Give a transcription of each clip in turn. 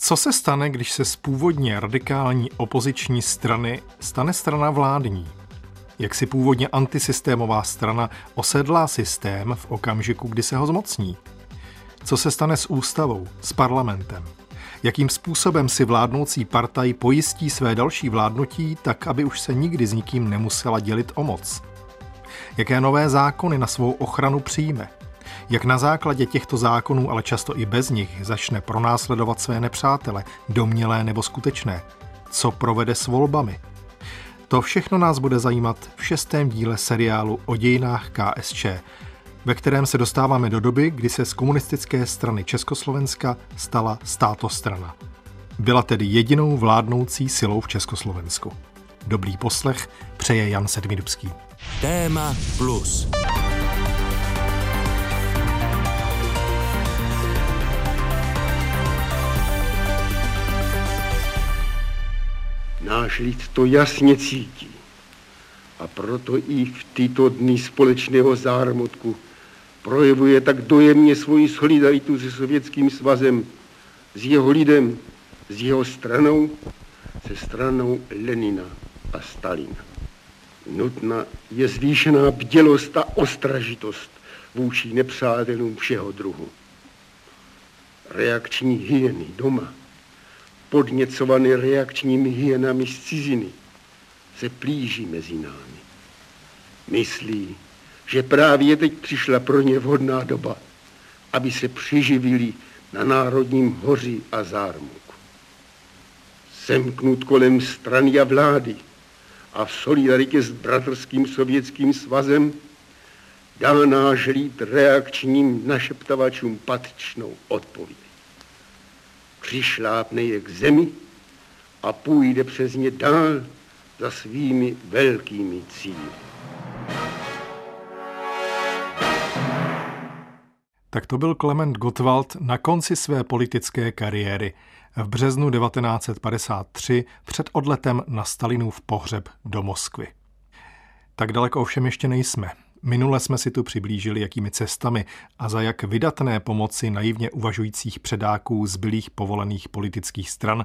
Co se stane, když se z původně radikální opoziční strany stane strana vládní? Jak si původně antisystémová strana osedlá systém v okamžiku, kdy se ho zmocní? Co se stane s ústavou, s parlamentem? Jakým způsobem si vládnoucí partaj pojistí své další vládnutí tak, aby už se nikdy s nikým nemusela dělit o moc? Jaké nové zákony na svou ochranu přijme? Jak na základě těchto zákonů, ale často i bez nich, začne pronásledovat své nepřátele, domnělé nebo skutečné? Co provede s volbami? To všechno nás bude zajímat v šestém díle seriálu o dějinách KSČ, ve kterém se dostáváme do doby, kdy se z komunistické strany Československa stala státostrana. Byla tedy jedinou vládnoucí silou v Československu. Dobrý poslech přeje Jan Sedmidubský. Téma plus. Náš lid to jasně cítí. A proto i v tyto dny společného zármutku projevuje tak dojemně svoji solidaritu se Sovětským svazem, s jeho lidem, s jeho stranou, se stranou Lenina a Stalina. Nutná je zvýšená bdělost a ostražitost vůči nepřátelům všeho druhu. Reakční hyeny doma podněcovaný reakčními hyenami z ciziny, se plíží mezi námi. Myslí, že právě teď přišla pro ně vhodná doba, aby se přiživili na národním hoři a zármuku. Semknut kolem strany a vlády a v solidaritě s bratrským sovětským svazem dá náš lid reakčním našeptavačům patřičnou odpověď přišlápne je k zemi a půjde přes ně dál za svými velkými cíly. Tak to byl Klement Gottwald na konci své politické kariéry. V březnu 1953 před odletem na Stalinův pohřeb do Moskvy. Tak daleko ovšem ještě nejsme. Minule jsme si tu přiblížili, jakými cestami a za jak vydatné pomoci naivně uvažujících předáků zbylých povolených politických stran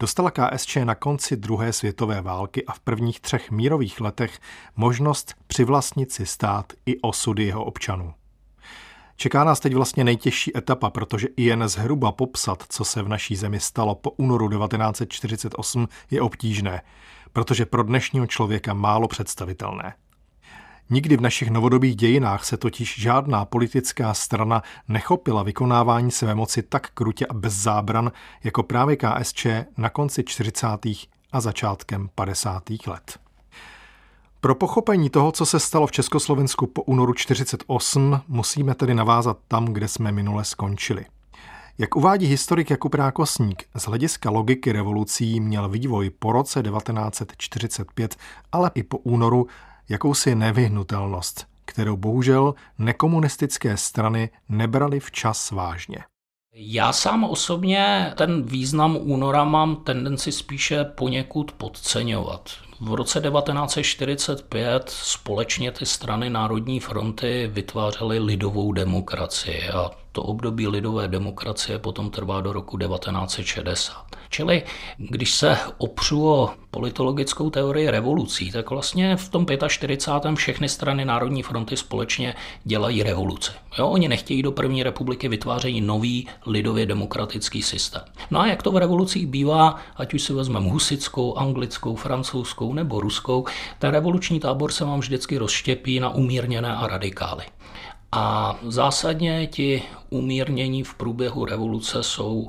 dostala KSČ na konci druhé světové války a v prvních třech mírových letech možnost přivlastnit si stát i osudy jeho občanů. Čeká nás teď vlastně nejtěžší etapa, protože i jen zhruba popsat, co se v naší zemi stalo po únoru 1948, je obtížné, protože pro dnešního člověka málo představitelné. Nikdy v našich novodobých dějinách se totiž žádná politická strana nechopila vykonávání své moci tak krutě a bez zábran jako právě KSČ na konci 40. a začátkem 50. let. Pro pochopení toho, co se stalo v Československu po únoru 48, musíme tedy navázat tam, kde jsme minule skončili. Jak uvádí historik Jakub Rákosník, z hlediska logiky revolucí měl vývoj po roce 1945, ale i po únoru jakousi nevyhnutelnost, kterou bohužel nekomunistické strany nebrali včas vážně. Já sám osobně ten význam února mám tendenci spíše poněkud podceňovat. V roce 1945 společně ty strany Národní fronty vytvářely lidovou demokracii a to období lidové demokracie potom trvá do roku 1960. Čili když se opřu o politologickou teorii revolucí, tak vlastně v tom 45. všechny strany Národní fronty společně dělají revoluce. Jo, oni nechtějí do první republiky, vytvářejí nový lidově demokratický systém. No a jak to v revolucích bývá, ať už si vezmeme husickou, anglickou, francouzskou nebo ruskou, ten revoluční tábor se vám vždycky rozštěpí na umírněné a radikály. A zásadně ti umírnění v průběhu revoluce jsou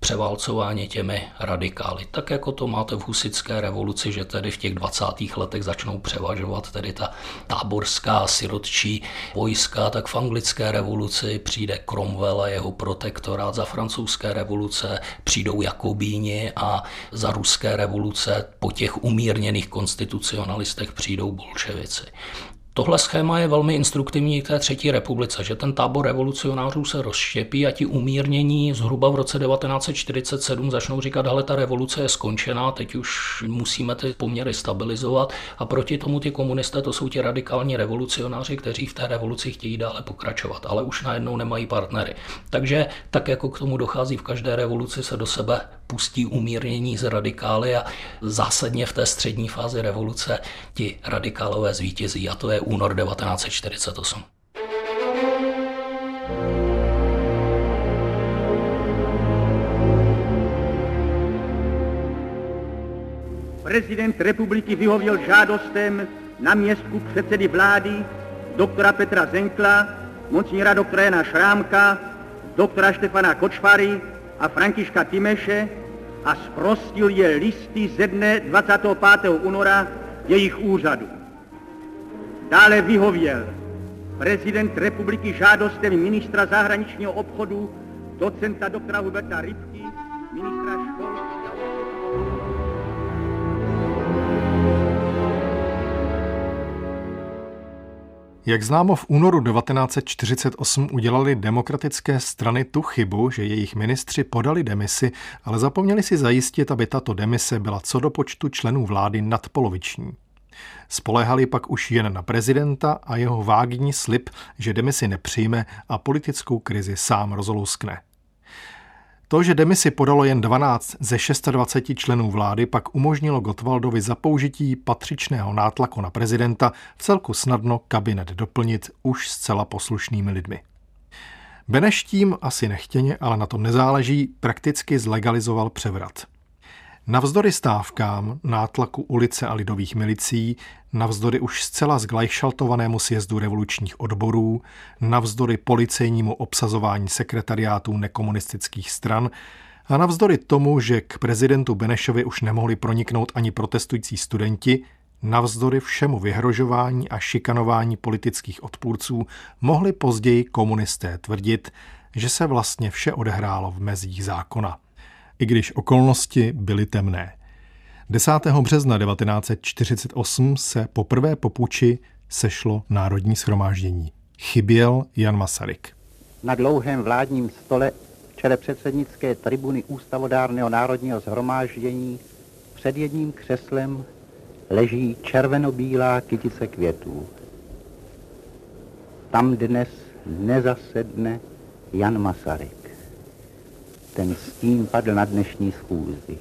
převálcováni těmi radikály. Tak jako to máte v husické revoluci, že tedy v těch 20. letech začnou převažovat tedy ta táborská sirotčí vojska, tak v anglické revoluci přijde Cromwell a jeho protektorát, za francouzské revoluce přijdou Jakobíni a za ruské revoluce po těch umírněných konstitucionalistech přijdou bolševici. Tohle schéma je velmi instruktivní k té třetí republice, že ten tábor revolucionářů se rozštěpí a ti umírnění zhruba v roce 1947 začnou říkat, hele, ta revoluce je skončená, teď už musíme ty poměry stabilizovat a proti tomu ty komunisté, to jsou ti radikální revolucionáři, kteří v té revoluci chtějí dále pokračovat, ale už najednou nemají partnery. Takže tak jako k tomu dochází v každé revoluci, se do sebe pustí umírnění z radikály a zásadně v té střední fázi revoluce ti radikálové zvítězí a to je únor 1948. Prezident republiky vyhověl žádostem na městku předsedy vlády doktora Petra Zenkla, monsignora doktora Jana Šrámka, doktora Štefana Kočvary a Františka Timeše a zprostil je listy ze dne 25. února jejich úřadu. Dále vyhověl prezident republiky žádostem ministra zahraničního obchodu, docenta doktora Huberta Rybky, ministra školství. Jak známo, v únoru 1948 udělali demokratické strany tu chybu, že jejich ministři podali demisi, ale zapomněli si zajistit, aby tato demise byla co do počtu členů vlády nadpoloviční. Spolehali pak už jen na prezidenta a jeho vágní slib, že demisi nepřijme a politickou krizi sám rozlouskne. To, že demisi podalo jen 12 ze 26 členů vlády, pak umožnilo Gotwaldovi za použití patřičného nátlaku na prezidenta celku snadno kabinet doplnit už zcela poslušnými lidmi. Beneš tím asi nechtěně, ale na tom nezáleží, prakticky zlegalizoval převrat. Navzdory stávkám, nátlaku ulice a lidových milicí, navzdory už zcela zglajšaltovanému sjezdu revolučních odborů, navzdory policejnímu obsazování sekretariátů nekomunistických stran a navzdory tomu, že k prezidentu Benešovi už nemohli proniknout ani protestující studenti, navzdory všemu vyhrožování a šikanování politických odpůrců, mohli později komunisté tvrdit, že se vlastně vše odehrálo v mezích zákona i když okolnosti byly temné. 10. března 1948 se poprvé po puči sešlo Národní schromáždění. Chyběl Jan Masaryk. Na dlouhém vládním stole čele předsednické tribuny Ústavodárného národního zhromáždění před jedním křeslem leží červenobílá kytice květů. Tam dnes nezasedne Jan Masaryk ten stín padl na dnešní schůzi.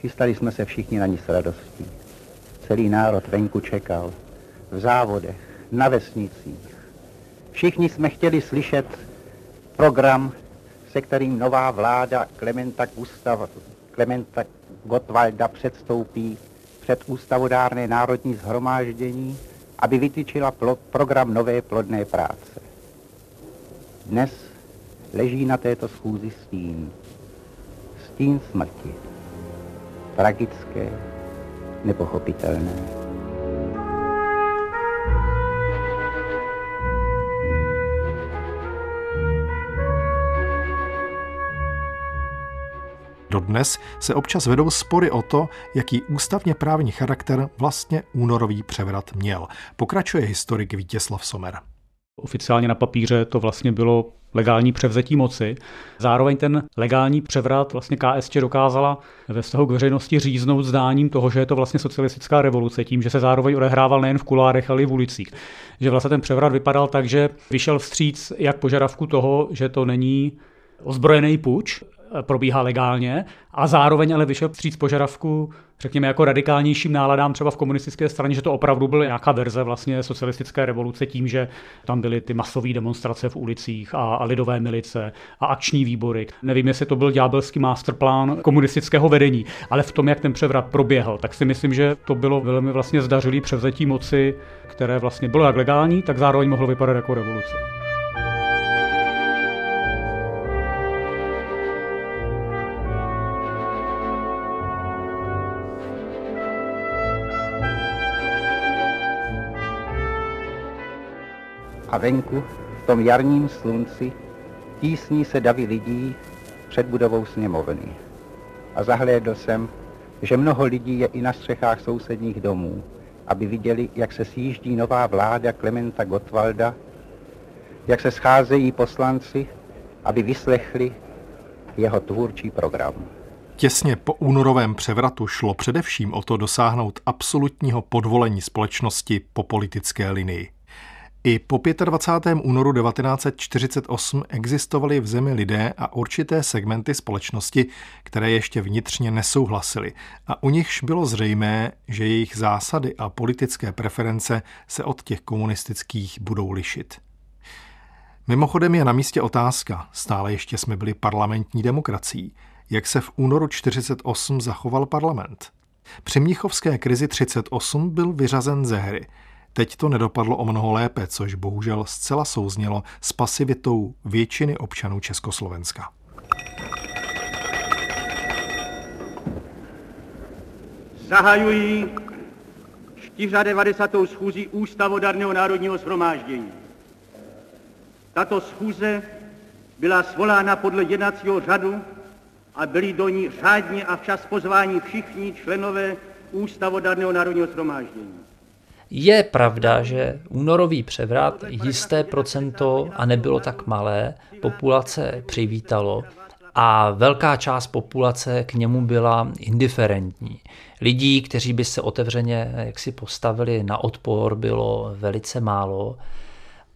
Chystali jsme se všichni na ní s radostí. Celý národ venku čekal. V závodech, na vesnicích. Všichni jsme chtěli slyšet program, se kterým nová vláda Klementa, Gustav, Klementa Gottwalda předstoupí před ústavodárné národní zhromáždění, aby vytyčila program nové plodné práce. Dnes leží na této schůzi stín. Stín smrti. Tragické, nepochopitelné. Dodnes se občas vedou spory o to, jaký ústavně právní charakter vlastně únorový převrat měl. Pokračuje historik Vítězslav Somer. Oficiálně na papíře to vlastně bylo legální převzetí moci. Zároveň ten legální převrat vlastně KSČ dokázala ve vztahu k veřejnosti říznout zdáním toho, že je to vlastně socialistická revoluce, tím, že se zároveň odehrával nejen v kulárech, ale i v ulicích. Že vlastně ten převrat vypadal tak, že vyšel vstříc jak požadavku toho, že to není ozbrojený puč, probíhá legálně a zároveň ale vyšel vstříc požadavku, řekněme, jako radikálnějším náladám třeba v komunistické straně, že to opravdu byla nějaká verze vlastně socialistické revoluce tím, že tam byly ty masové demonstrace v ulicích a, a lidové milice a akční výbory. Nevím, jestli to byl ďábelský masterplán komunistického vedení, ale v tom, jak ten převrat proběhl, tak si myslím, že to bylo velmi vlastně zdařilý převzetí moci, které vlastně bylo jak legální, tak zároveň mohlo vypadat jako revoluce. A venku, v tom jarním slunci, tísní se davy lidí před budovou sněmovny. A zahlédl jsem, že mnoho lidí je i na střechách sousedních domů aby viděli, jak se sjíždí nová vláda Klementa Gottwalda, jak se scházejí poslanci, aby vyslechli jeho tvůrčí program. Těsně po únorovém převratu šlo především o to dosáhnout absolutního podvolení společnosti po politické linii. I po 25. únoru 1948 existovaly v zemi lidé a určité segmenty společnosti, které ještě vnitřně nesouhlasily a u nichž bylo zřejmé, že jejich zásady a politické preference se od těch komunistických budou lišit. Mimochodem je na místě otázka, stále ještě jsme byli parlamentní demokracií, jak se v únoru 48 zachoval parlament. Při Mnichovské krizi 38 byl vyřazen ze hry – Teď to nedopadlo o mnoho lépe, což bohužel zcela souznělo s pasivitou většiny občanů Československa. Zahajují 94. schůzi Ústavodarného národního shromáždění. Tato schůze byla svolána podle jednacího řadu a byli do ní řádně a včas pozváni všichni členové Ústavodarného národního shromáždění. Je pravda, že únorový převrat jisté procento, a nebylo tak malé, populace přivítalo a velká část populace k němu byla indiferentní. Lidí, kteří by se otevřeně jaksi postavili na odpor, bylo velice málo.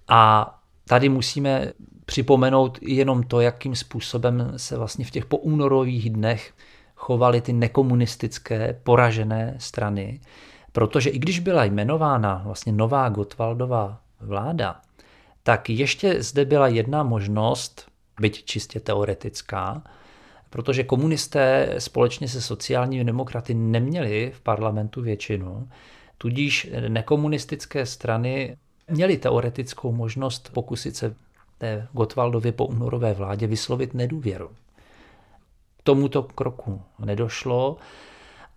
A tady musíme připomenout jenom to, jakým způsobem se vlastně v těch poúnorových dnech chovaly ty nekomunistické poražené strany. Protože i když byla jmenována vlastně nová Gotwaldová vláda, tak ještě zde byla jedna možnost, byť čistě teoretická, protože komunisté společně se sociálními demokraty neměli v parlamentu většinu, tudíž nekomunistické strany měly teoretickou možnost pokusit se té Gotwaldově po únorové vládě vyslovit nedůvěru. K tomuto kroku nedošlo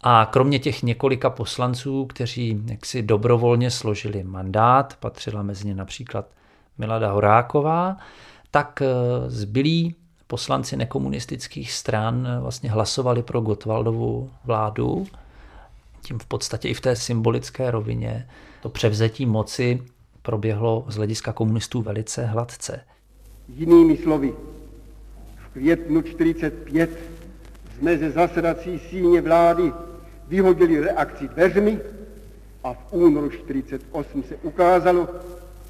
a kromě těch několika poslanců, kteří jaksi dobrovolně složili mandát, patřila mezi ně například Milada Horáková, tak eh, zbylí poslanci nekomunistických stran eh, vlastně hlasovali pro Gotwaldovu vládu. Tím v podstatě i v té symbolické rovině to převzetí moci proběhlo z hlediska komunistů velice hladce. Jinými slovy, v květnu 45 jsme ze zasedací síně vlády vyhodili reakci dveřmi a v únoru 48 se ukázalo,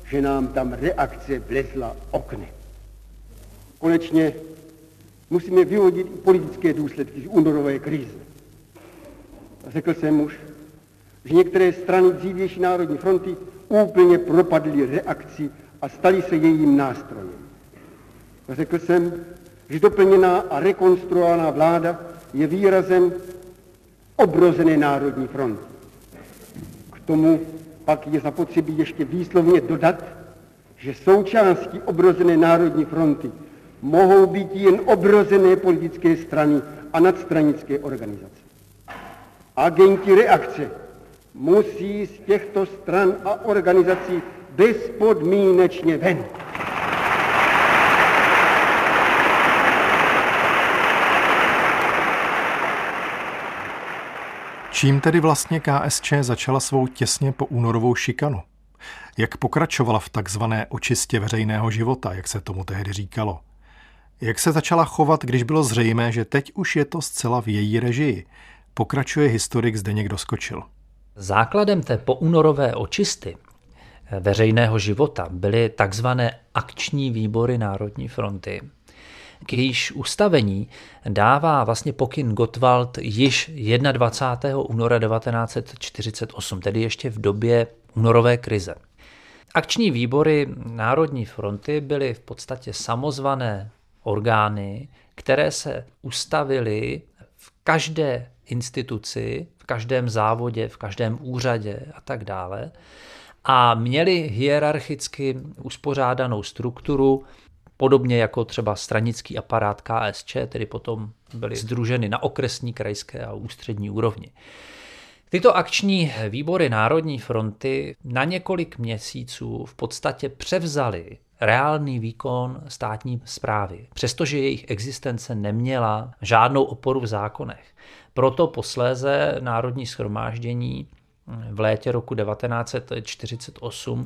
že nám tam reakce vlezla okny. Konečně musíme vyhodit i politické důsledky z únorové krize. Řekl jsem už, že některé strany dřívější Národní fronty úplně propadly reakci a staly se jejím nástrojem. Řekl jsem, že doplněná a rekonstruovaná vláda je výrazem obrozené Národní fronty. K tomu pak je zapotřebí ještě výslovně dodat, že součástí obrozené Národní fronty mohou být jen obrozené politické strany a nadstranické organizace. Agenti reakce musí z těchto stran a organizací bezpodmínečně ven. Čím tedy vlastně KSČ začala svou těsně po únorovou šikanu? Jak pokračovala v takzvané očistě veřejného života, jak se tomu tehdy říkalo? Jak se začala chovat, když bylo zřejmé, že teď už je to zcela v její režii? Pokračuje historik Zdeněk Doskočil. Základem té poúnorové očisty veřejného života byly takzvané akční výbory Národní fronty, k jejíž ustavení dává vlastně pokyn Gottwald již 21. února 1948, tedy ještě v době únorové krize. Akční výbory Národní fronty byly v podstatě samozvané orgány, které se ustavily v každé instituci, v každém závodě, v každém úřadě a tak dále a měli hierarchicky uspořádanou strukturu, Podobně jako třeba stranický aparát KSČ, tedy potom byly združeny na okresní, krajské a ústřední úrovni. Tyto akční výbory Národní fronty na několik měsíců v podstatě převzali reálný výkon státní zprávy, přestože jejich existence neměla žádnou oporu v zákonech. Proto posléze Národní schromáždění v létě roku 1948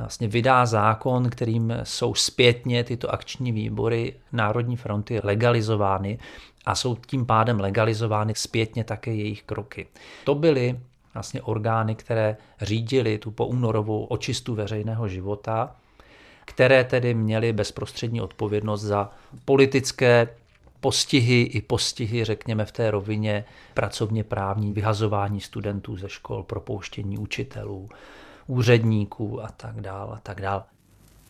vlastně vydá zákon, kterým jsou zpětně tyto akční výbory Národní fronty legalizovány a jsou tím pádem legalizovány zpětně také jejich kroky. To byly vlastně orgány, které řídily tu poúnorovou očistu veřejného života, které tedy měly bezprostřední odpovědnost za politické postihy i postihy, řekněme, v té rovině pracovně právní, vyhazování studentů ze škol, propouštění učitelů, úředníků a tak dále a tak dále.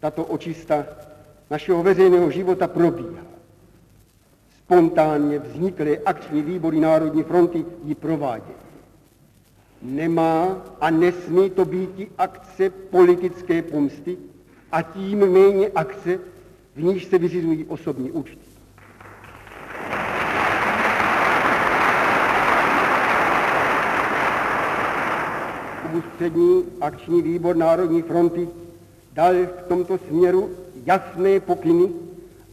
Tato očista našeho veřejného života probíhá. Spontánně vzniklé akční výbory Národní fronty ji provádějí. Nemá a nesmí to být akce politické pomsty a tím méně akce, v níž se vyřizují osobní účty. Ústřední akční výbor Národní fronty dal v tomto směru jasné pokyny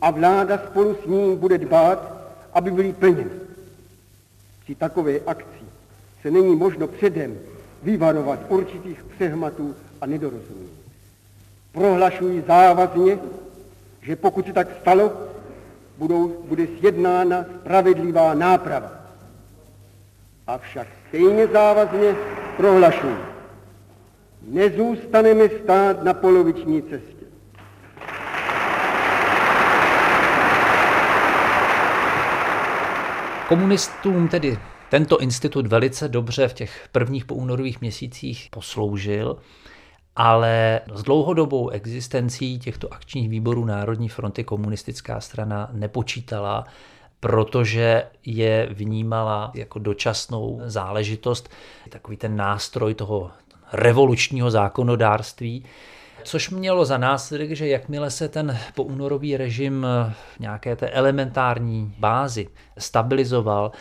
a vláda spolu s ním bude dbát, aby byly plněny. Při takové akci se není možno předem vyvarovat určitých přehmatů a nedorozumění. Prohlašuji závazně, že pokud se tak stalo, budou, bude sjednána spravedlivá náprava. Avšak stejně závazně prohlašuji, nezůstaneme stát na poloviční cestě. Komunistům tedy tento institut velice dobře v těch prvních poúnorových měsících posloužil, ale s dlouhodobou existencí těchto akčních výborů Národní fronty komunistická strana nepočítala, protože je vnímala jako dočasnou záležitost, takový ten nástroj toho revolučního zákonodárství, což mělo za následek, že jakmile se ten poúnorový režim v nějaké té elementární bázi stabilizoval,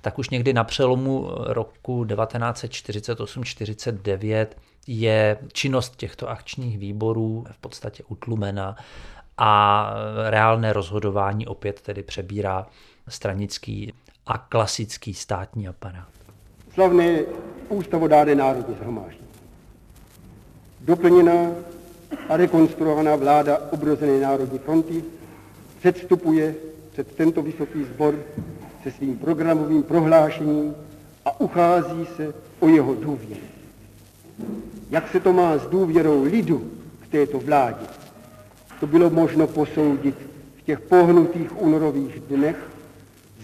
tak už někdy na přelomu roku 1948-49 je činnost těchto akčních výborů v podstatě utlumena a reálné rozhodování opět tedy přebírá stranický a klasický státní aparát. Slavné ústavodárné národní zhromáždění. Doplněná a rekonstruovaná vláda obrozené národní fronty předstupuje před tento vysoký sbor se svým programovým prohlášením a uchází se o jeho důvěru. Jak se to má s důvěrou lidu k této vládě? To bylo možno posoudit v těch pohnutých únorových dnech,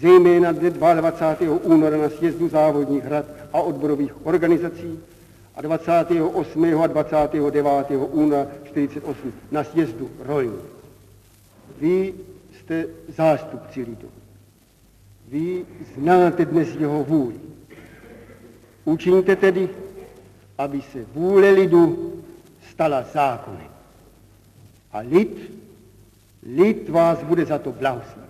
zejména dne 22. února na sjezdu závodních hrad a odborových organizací a 28. a 29. února 48 na sjezdu rolníků. Vy jste zástupci lidu. Vy znáte dnes jeho vůli. Učiňte tedy, aby se vůle lidu stala zákonem. A lid, lid vás bude za to blahoslavit.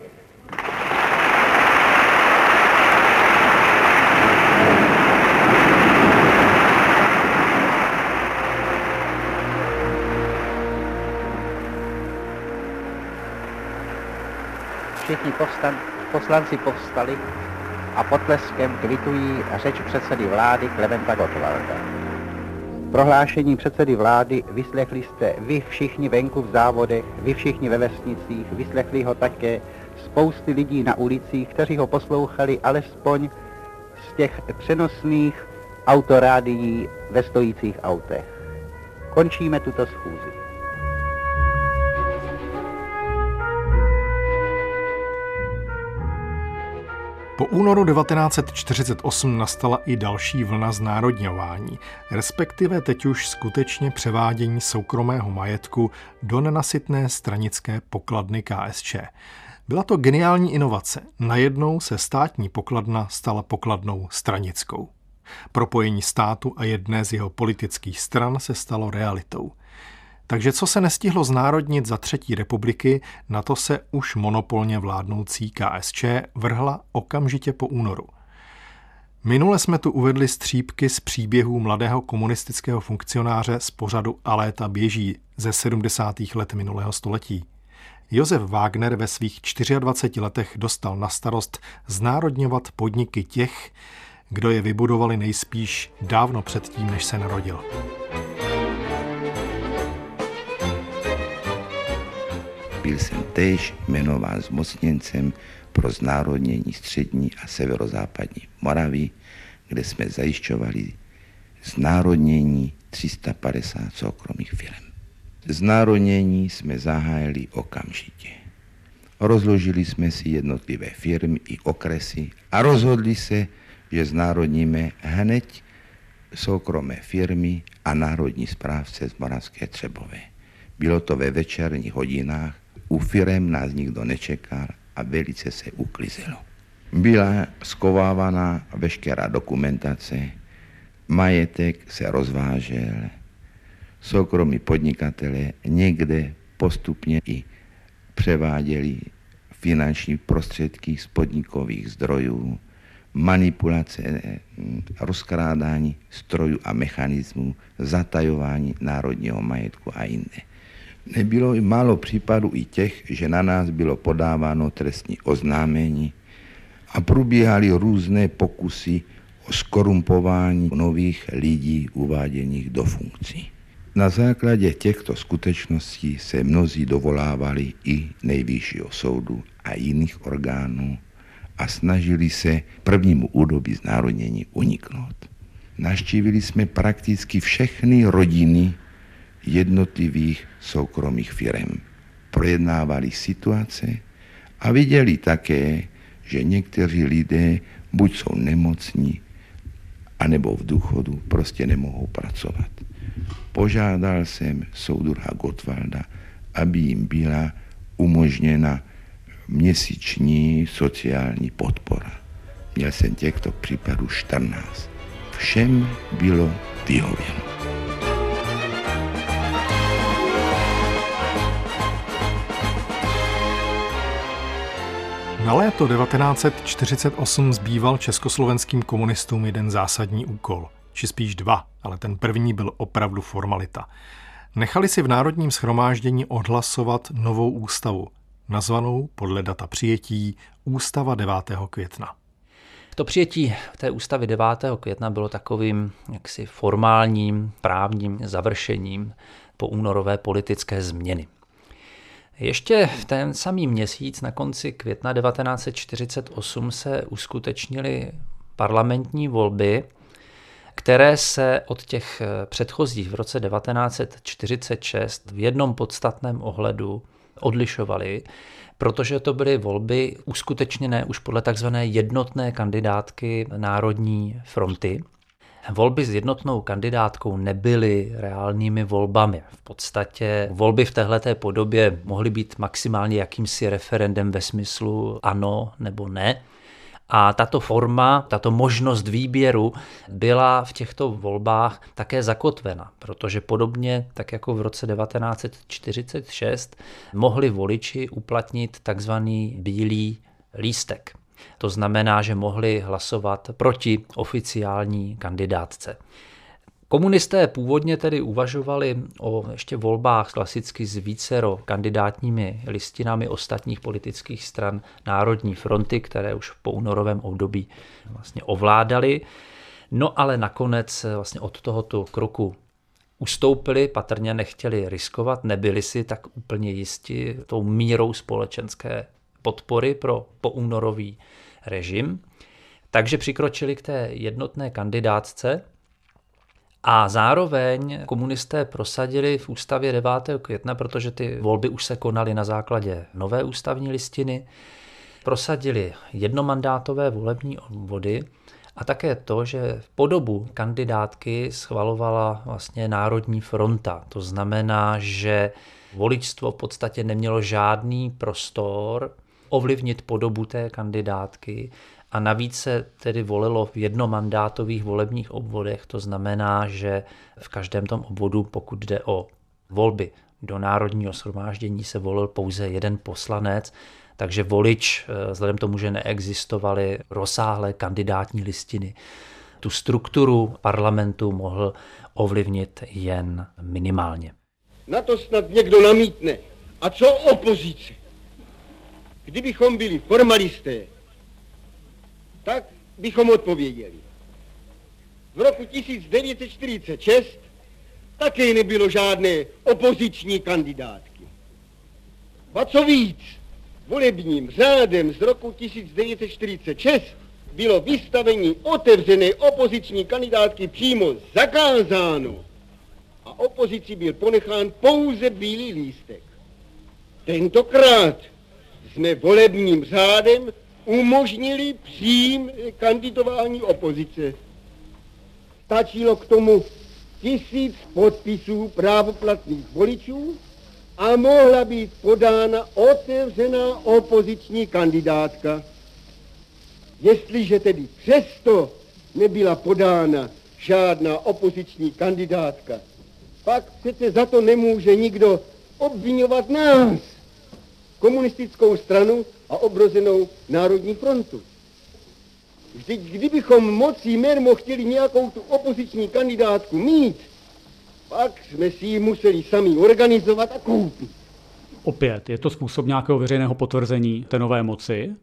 Všichni povstan, poslanci povstali a potleskem kvitují řeč předsedy vlády Klementa Gottwalda. Prohlášení předsedy vlády vyslechli jste vy všichni venku v závodech, vy všichni ve vesnicích, vyslechli ho také spousty lidí na ulicích, kteří ho poslouchali alespoň z těch přenosných autorádií ve stojících autech. Končíme tuto schůzi. Po únoru 1948 nastala i další vlna znárodňování, respektive teď už skutečně převádění soukromého majetku do nenasytné stranické pokladny KSČ. Byla to geniální inovace. Najednou se státní pokladna stala pokladnou stranickou. Propojení státu a jedné z jeho politických stran se stalo realitou – takže co se nestihlo znárodnit za třetí republiky, na to se už monopolně vládnoucí KSČ vrhla okamžitě po únoru. Minule jsme tu uvedli střípky z příběhů mladého komunistického funkcionáře z pořadu A léta běží ze 70. let minulého století. Josef Wagner ve svých 24 letech dostal na starost znárodňovat podniky těch, kdo je vybudovali nejspíš dávno předtím, než se narodil. Byl jsem též jmenován zmocněncem pro znárodnění střední a severozápadní Moravy, kde jsme zajišťovali znárodnění 350 soukromých firm. Znárodnění jsme zahájili okamžitě. Rozložili jsme si jednotlivé firmy i okresy a rozhodli se, že znárodníme hned soukromé firmy a národní správce z Moravské Třebové. Bylo to ve večerních hodinách, u firem nás nikdo nečekal a velice se uklizelo. Byla skovávaná veškerá dokumentace, majetek se rozvážel, soukromí podnikatelé někde postupně i převáděli finanční prostředky z podnikových zdrojů, manipulace, rozkrádání strojů a mechanismů, zatajování národního majetku a jinde. Nebylo i málo případů i těch, že na nás bylo podáváno trestní oznámení a probíhaly různé pokusy o skorumpování nových lidí uváděných do funkcí. Na základě těchto skutečností se mnozí dovolávali i nejvyššího soudu a jiných orgánů a snažili se prvnímu údobí znárodnění uniknout. Naštívili jsme prakticky všechny rodiny jednotlivých soukromých firm. Projednávali situace a viděli také, že někteří lidé buď jsou nemocní, anebo v důchodu prostě nemohou pracovat. Požádal jsem soudruha Gottwalda, aby jim byla umožněna měsíční sociální podpora. Měl jsem těchto případů 14. Všem bylo vyhověno. Na léto 1948 zbýval československým komunistům jeden zásadní úkol, či spíš dva, ale ten první byl opravdu formalita. Nechali si v Národním schromáždění odhlasovat novou ústavu, nazvanou podle data přijetí Ústava 9. května. To přijetí té ústavy 9. května bylo takovým jaksi formálním právním završením po únorové politické změny. Ještě v ten samý měsíc na konci května 1948 se uskutečnily parlamentní volby, které se od těch předchozích v roce 1946 v jednom podstatném ohledu odlišovaly, protože to byly volby uskutečněné už podle takzvané jednotné kandidátky Národní fronty. Volby s jednotnou kandidátkou nebyly reálnými volbami. V podstatě volby v této podobě mohly být maximálně jakýmsi referendem ve smyslu ano nebo ne. A tato forma, tato možnost výběru byla v těchto volbách také zakotvena, protože podobně tak jako v roce 1946 mohli voliči uplatnit takzvaný bílý lístek. To znamená, že mohli hlasovat proti oficiální kandidátce. Komunisté původně tedy uvažovali o ještě volbách klasicky s vícero kandidátními listinami ostatních politických stran Národní fronty, které už po únorovém období vlastně ovládali. No ale nakonec vlastně od tohoto kroku ustoupili, patrně nechtěli riskovat, nebyli si tak úplně jisti tou mírou společenské podpory pro poúnorový režim. Takže přikročili k té jednotné kandidátce a zároveň komunisté prosadili v ústavě 9. května, protože ty volby už se konaly na základě nové ústavní listiny, prosadili jednomandátové volební obvody a také to, že v podobu kandidátky schvalovala vlastně Národní fronta. To znamená, že voličstvo v podstatě nemělo žádný prostor ovlivnit podobu té kandidátky a navíc se tedy volilo v jednomandátových volebních obvodech, to znamená, že v každém tom obvodu, pokud jde o volby do národního shromáždění, se volil pouze jeden poslanec, takže volič, eh, vzhledem tomu, že neexistovaly rozsáhlé kandidátní listiny, tu strukturu parlamentu mohl ovlivnit jen minimálně. Na to snad někdo namítne. A co opozice? Kdybychom byli formalisté, tak bychom odpověděli. v roku 1946 také nebylo žádné opoziční kandidátky. A co víc, volebním řádem z roku 1946 bylo vystavení otevřené opoziční kandidátky přímo zakázáno a opozici byl ponechán pouze bílý lístek. Tentokrát jsme volebním řádem umožnili přím kandidování opozice. Stačilo k tomu tisíc podpisů právoplatných voličů a mohla být podána otevřená opoziční kandidátka. Jestliže tedy přesto nebyla podána žádná opoziční kandidátka, pak přece za to nemůže nikdo obvinovat nás, komunistickou stranu a obrozenou Národní frontu. Vždyť kdybychom mocí mermo chtěli nějakou tu opoziční kandidátku mít, pak jsme si ji museli sami organizovat a koupit. Opět, je to způsob nějakého veřejného potvrzení té nové moci,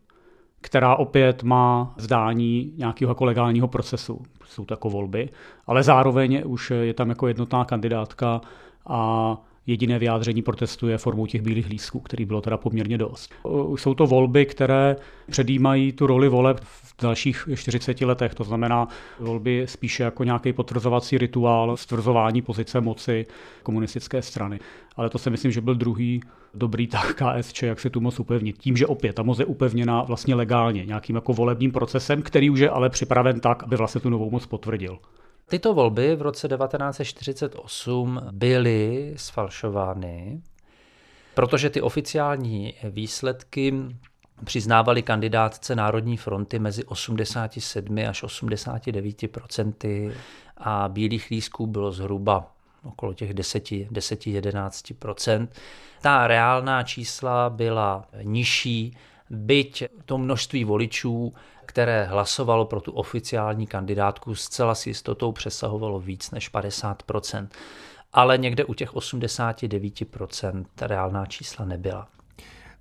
která opět má zdání nějakého jako legálního procesu. Jsou to jako volby, ale zároveň už je tam jako jednotná kandidátka a jediné vyjádření protestu je formou těch bílých lístků, který bylo teda poměrně dost. Jsou to volby, které předjímají tu roli voleb v dalších 40 letech, to znamená volby spíše jako nějaký potvrzovací rituál stvrzování pozice moci komunistické strany. Ale to si myslím, že byl druhý dobrý tak KSČ, jak se tu moc upevnit. Tím, že opět ta moc je upevněna vlastně legálně, nějakým jako volebním procesem, který už je ale připraven tak, aby vlastně tu novou moc potvrdil. Tyto volby v roce 1948 byly sfalšovány, protože ty oficiální výsledky přiznávali kandidátce Národní fronty mezi 87 až 89% a bílých lísků bylo zhruba okolo těch 10-11% Ta reálná čísla byla nižší, byť to množství voličů které hlasovalo pro tu oficiální kandidátku, zcela s jistotou přesahovalo víc než 50% ale někde u těch 89% reálná čísla nebyla.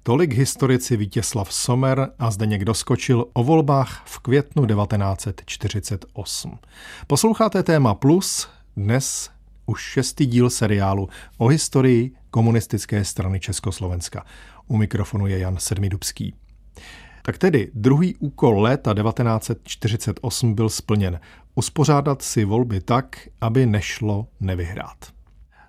Tolik historici Vítězslav Somer a zde někdo skočil o volbách v květnu 1948. Posloucháte téma Plus, dnes už šestý díl seriálu o historii komunistické strany Československa. U mikrofonu je Jan Sedmidubský. Tak tedy druhý úkol léta 1948 byl splněn. Uspořádat si volby tak, aby nešlo nevyhrát.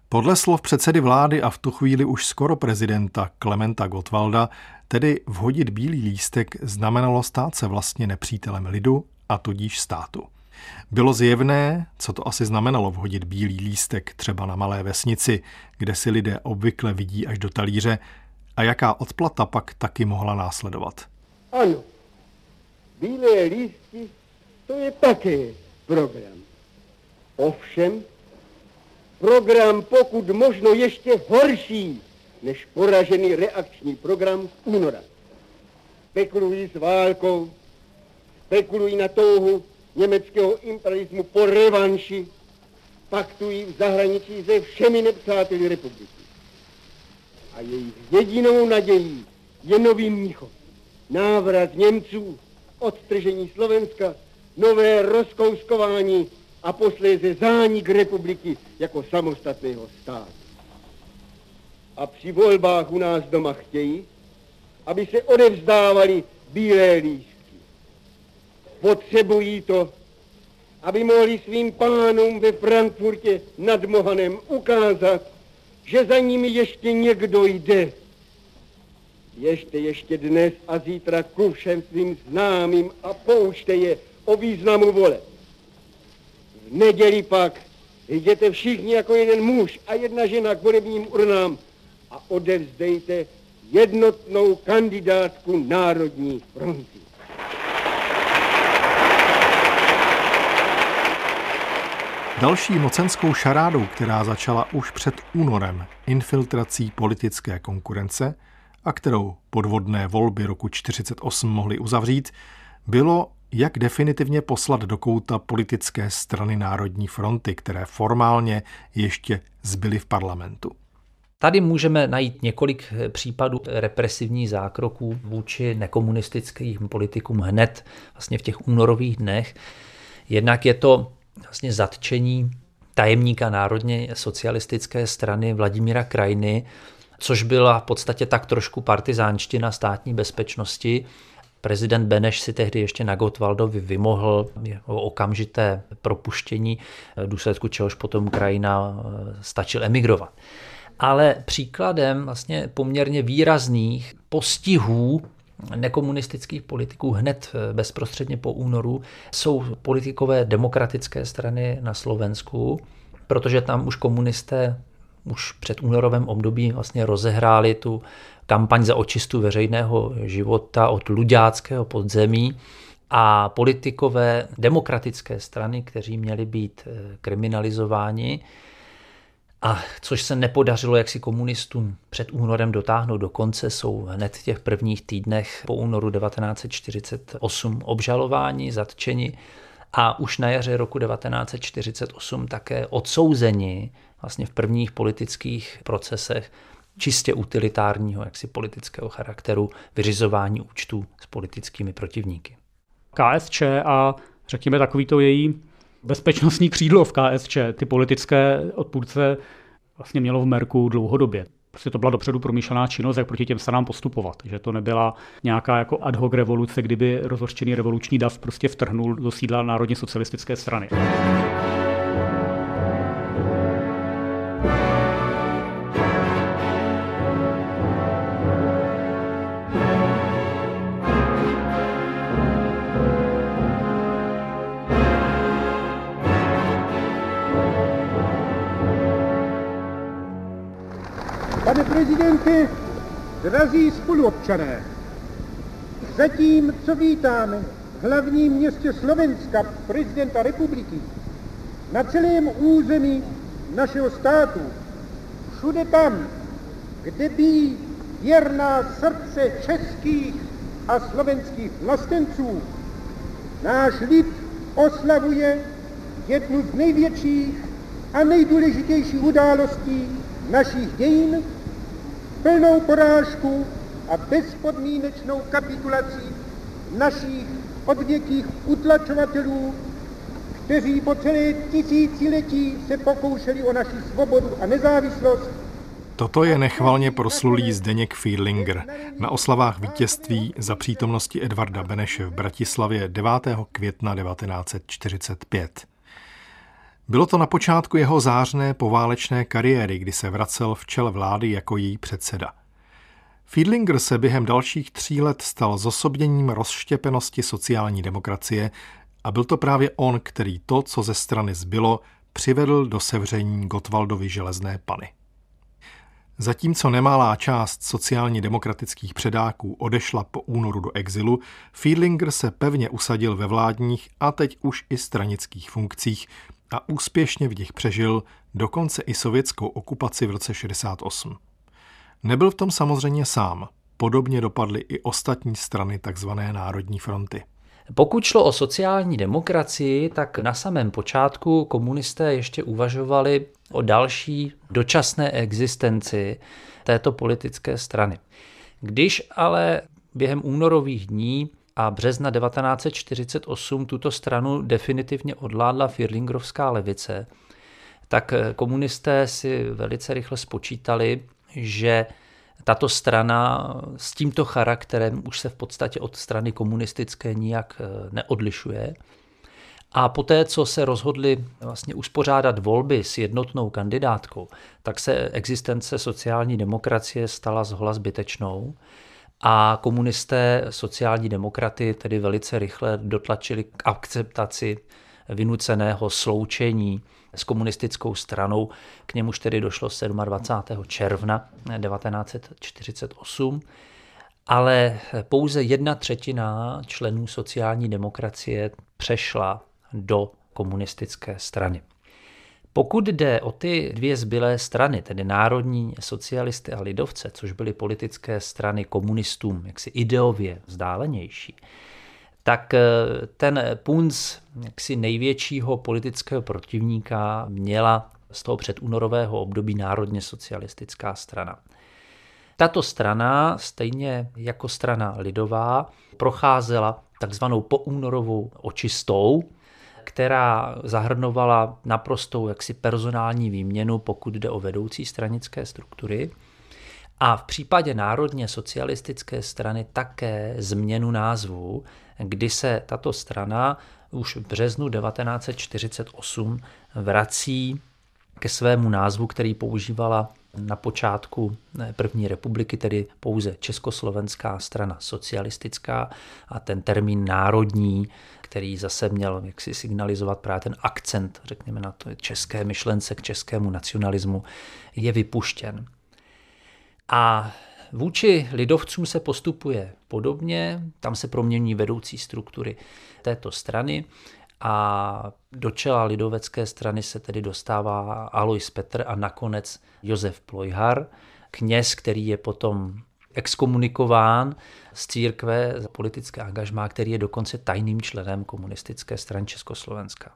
Podle slov předsedy vlády a v tu chvíli už skoro prezidenta Klementa Gottwalda, tedy vhodit bílý lístek znamenalo stát se vlastně nepřítelem lidu a tudíž státu. Bylo zjevné, co to asi znamenalo vhodit bílý lístek třeba na malé vesnici, kde si lidé obvykle vidí až do talíře, a jaká odplata pak taky mohla následovat. Ano, bílé lístky, to je také program. Ovšem, program pokud možno ještě horší než poražený reakční program z února. Spekulují s válkou, spekulují na touhu německého imperialismu po revanši, paktují v zahraničí se všemi nepřáteli republiky. A jejich jedinou nadějí je nový Mnichov návrat Němců, odstržení Slovenska, nové rozkouskování a posléze zánik republiky jako samostatného státu. A při volbách u nás doma chtějí, aby se odevzdávali bílé lístky. Potřebují to, aby mohli svým pánům ve Frankfurtě nad Mohanem ukázat, že za nimi ještě někdo jde ještě ještě dnes a zítra ku všem svým známým a poučte je o významu vole. V neděli pak jděte všichni jako jeden muž a jedna žena k volebním urnám a odevzdejte jednotnou kandidátku Národní fronty. Další mocenskou šarádou, která začala už před únorem infiltrací politické konkurence, a kterou podvodné volby roku 1948 mohly uzavřít, bylo, jak definitivně poslat do kouta politické strany Národní fronty, které formálně ještě zbyly v parlamentu. Tady můžeme najít několik případů represivních zákroků vůči nekomunistickým politikům hned vlastně v těch únorových dnech. Jednak je to vlastně zatčení tajemníka národně socialistické strany Vladimíra Krajiny, což byla v podstatě tak trošku partizánština státní bezpečnosti. Prezident Beneš si tehdy ještě na Gotwaldovi vymohl okamžité propuštění, v důsledku čehož potom krajina eh, stačil emigrovat. Ale příkladem vlastně poměrně výrazných postihů nekomunistických politiků hned eh, bezprostředně po únoru jsou politikové demokratické strany na Slovensku, protože tam už komunisté už před únorovém období vlastně rozehráli tu kampaň za očistu veřejného života od luďáckého podzemí. A politikové demokratické strany, kteří měli být eh, kriminalizováni, a což se nepodařilo jak si komunistům před únorem dotáhnout do konce, jsou hned v těch prvních týdnech po únoru 1948 obžalováni, zatčeni a už na jaře roku 1948 také odsouzeni vlastně v prvních politických procesech čistě utilitárního, jaksi politického charakteru, vyřizování účtů s politickými protivníky. KSČ a řekněme takový to její bezpečnostní křídlo v KSČ, ty politické odpůrce vlastně mělo v Merku dlouhodobě. Prostě to byla dopředu promýšlená činnost, jak proti těm stranám postupovat. Že to nebyla nějaká jako ad hoc revoluce, kdyby rozhořčený revoluční dav prostě vtrhnul do sídla Národně socialistické strany. Pane prezidente, drazí spoluobčané, zatím, co vítáme v hlavním městě Slovenska prezidenta republiky, na celém území našeho státu, všude tam, kde bí věrná srdce českých a slovenských vlastenců, náš lid oslavuje jednu z největších a nejdůležitějších událostí našich dějin plnou porážku a bezpodmínečnou kapitulací našich odvěkých utlačovatelů, kteří po celé tisíciletí se pokoušeli o naši svobodu a nezávislost. Toto je nechvalně proslulý Zdeněk Fiedlinger na oslavách vítězství za přítomnosti Edvarda Beneše v Bratislavě 9. května 1945. Bylo to na počátku jeho zářné poválečné kariéry, kdy se vracel v čele vlády jako její předseda. Fiedlinger se během dalších tří let stal zosobněním rozštěpenosti sociální demokracie a byl to právě on, který to, co ze strany zbylo, přivedl do sevření Gotwaldovy železné pany. Zatímco nemalá část sociálně demokratických předáků odešla po únoru do exilu, Fiedlinger se pevně usadil ve vládních a teď už i stranických funkcích, a úspěšně v nich přežil dokonce i sovětskou okupaci v roce 68. Nebyl v tom samozřejmě sám. Podobně dopadly i ostatní strany tzv. Národní fronty. Pokud šlo o sociální demokracii, tak na samém počátku komunisté ještě uvažovali o další dočasné existenci této politické strany. Když ale během únorových dní a března 1948 tuto stranu definitivně odládla Firlingrovská levice, tak komunisté si velice rychle spočítali, že tato strana s tímto charakterem už se v podstatě od strany komunistické nijak eh, neodlišuje. A poté, co se rozhodli vlastně uspořádat volby s jednotnou kandidátkou, tak se existence sociální demokracie stala zhola zbytečnou a komunisté, sociální demokraty tedy velice rychle dotlačili k akceptaci vynuceného sloučení s komunistickou stranou. K němuž tedy došlo 27. června 1948, ale pouze jedna třetina členů sociální demokracie přešla do komunistické strany. Pokud jde o ty dvě zbylé strany, tedy národní socialisty a lidovce, což byly politické strany komunistům jaksi ideově vzdálenější, tak eh, ten punc jaksi největšího politického protivníka měla z toho předúnorového období národně socialistická strana. Tato strana, stejně jako strana lidová, procházela takzvanou poúnorovou očistou, která zahrnovala naprostou jaksi personální výměnu, pokud jde o vedoucí stranické struktury. A v případě národně socialistické strany také změnu názvu, kdy se tato strana už v březnu 1948 vrací ke svému názvu, který používala na počátku první republiky, tedy pouze Československá strana socialistická a ten termín národní, který zase měl jaksi signalizovat právě ten akcent, řekněme na to české myšlence k českému nacionalismu, je vypuštěn. A vůči lidovcům se postupuje podobně, tam se promění vedoucí struktury této strany a do čela lidovecké strany se tedy dostává Alois Petr a nakonec Josef Plojhar, kněz, který je potom exkomunikován z církve za politické angažmá, který je dokonce tajným členem komunistické strany Československa.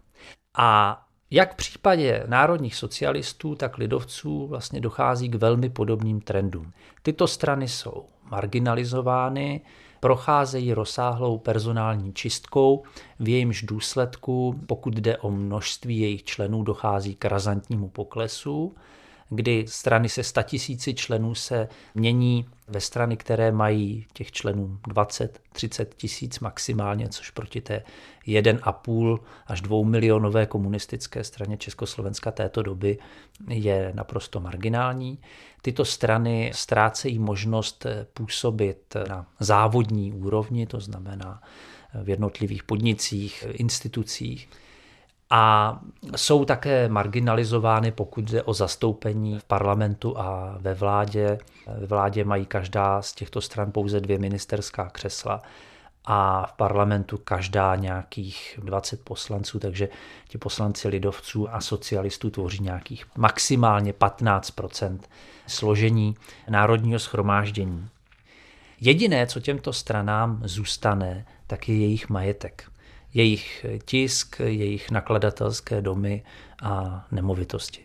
A jak v případě národních socialistů, tak lidovců vlastně dochází k velmi podobným trendům. Tyto strany jsou marginalizovány, procházejí rozsáhlou personální čistkou, v jejímž důsledku, pokud jde o množství jejich členů, dochází k razantnímu poklesu kdy strany se 100 tisíci členů se mění ve strany, které mají těch členů 20-30 tisíc maximálně, což proti té 1,5 až 2 milionové komunistické straně Československa této doby je naprosto marginální. Tyto strany ztrácejí možnost působit na závodní úrovni, to znamená v jednotlivých podnicích, institucích a jsou také marginalizovány, pokud jde o zastoupení v parlamentu a ve vládě. Ve vládě mají každá z těchto stran pouze dvě ministerská křesla a v parlamentu každá nějakých 20 poslanců, takže ti poslanci lidovců a socialistů tvoří nějakých maximálně 15% složení národního schromáždění. Jediné, co těmto stranám zůstane, tak je jejich majetek jejich tisk, jejich nakladatelské domy a nemovitosti.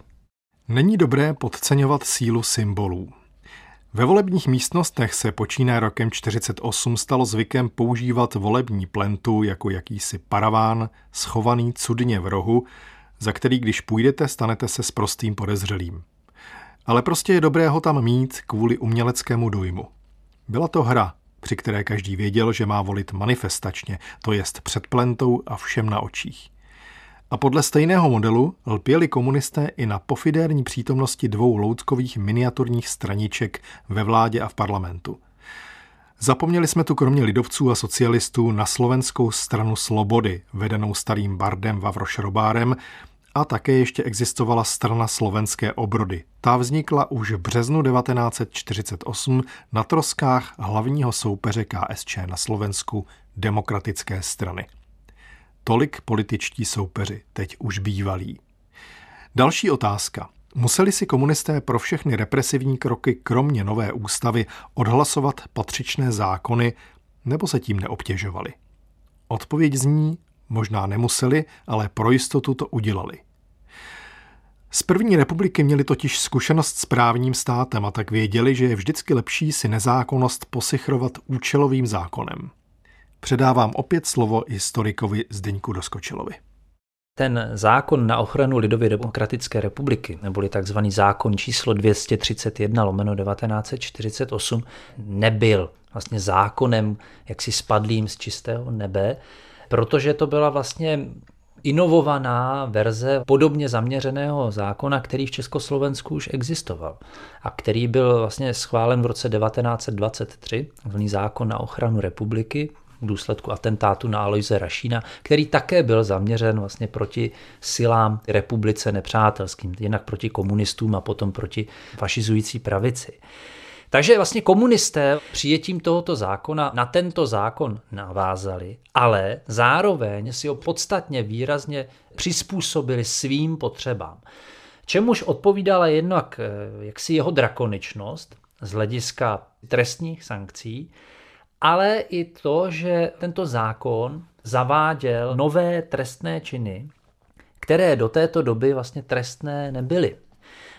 Není dobré podceňovat sílu symbolů. Ve volebních místnostech se počíná rokem 48 stalo zvykem používat volební plentu jako jakýsi paraván, schovaný cudně v rohu, za který když půjdete, stanete se s prostým podezřelým. Ale prostě je dobré ho tam mít kvůli uměleckému dojmu. Byla to hra, při které každý věděl, že má volit manifestačně, to jest před plentou a všem na očích. A podle stejného modelu lpěli komunisté i na pofidérní přítomnosti dvou loutkových miniaturních straniček ve vládě a v parlamentu. Zapomněli jsme tu kromě lidovců a socialistů na slovenskou stranu Slobody, vedenou starým bardem Vavroš Robárem, a také ještě existovala strana slovenské obrody. Ta vznikla už v březnu 1948 na troskách hlavního soupeře KSČ na Slovensku demokratické strany. Tolik političtí soupeři, teď už bývalí. Další otázka. Museli si komunisté pro všechny represivní kroky, kromě nové ústavy, odhlasovat patřičné zákony, nebo se tím neobtěžovali? Odpověď zní, možná nemuseli, ale pro jistotu to udělali. Z první republiky měli totiž zkušenost s právním státem a tak věděli, že je vždycky lepší si nezákonnost posichrovat účelovým zákonem. Předávám opět slovo historikovi Zdeňku Doskočilovi. Ten zákon na ochranu Lidově demokratické republiky, neboli takzvaný zákon číslo 231 lomeno 1948, nebyl vlastně zákonem jaksi spadlým z čistého nebe, protože to byla vlastně inovovaná verze podobně zaměřeného zákona, který v Československu už existoval a který byl vlastně schválen v roce 1923, takzvaný zákon na ochranu republiky, v důsledku atentátu na Aloise Rašína, který také byl zaměřen vlastně proti silám republice nepřátelským, jednak proti komunistům a potom proti fašizující pravici. Takže vlastně komunisté přijetím tohoto zákona na tento zákon navázali, ale zároveň si ho podstatně výrazně přizpůsobili svým potřebám. Čemuž odpovídala jednak eh, jaksi jeho drakoničnost z hlediska trestních sankcí, ale i to, že tento zákon zaváděl nové trestné činy, které do této doby vlastně trestné nebyly.